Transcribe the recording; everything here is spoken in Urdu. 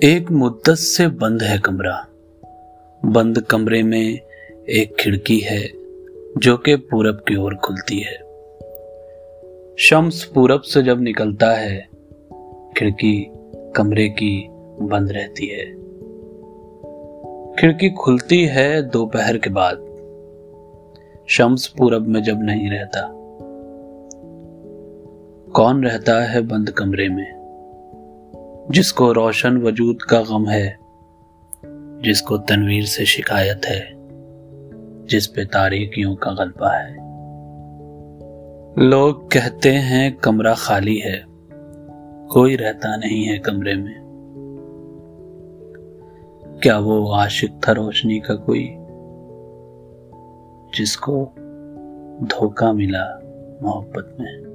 ایک مدت سے بند ہے کمرہ۔ بند کمرے میں ایک کھڑکی ہے جو کہ پورب کی اور کھلتی ہے۔ شمس پورب سے جب نکلتا ہے، کھڑکی کمرے کی بند رہتی ہے۔ کھڑکی کھلتی ہے دوپہر کے بعد۔ شمس پورب میں جب نہیں رہتا، کون رہتا ہے بند کمرے میں؟ جس کو روشن وجود کا غم ہے، جس کو تنویر سے شکایت ہے، جس پہ تاریکیوں کا غلبہ ہے۔ لوگ کہتے ہیں کمرہ خالی ہے، کوئی رہتا نہیں ہے کمرے میں۔ کیا وہ عاشق تھا روشنی کا کوئی؟ جس کو دھوکہ ملا محبت میں۔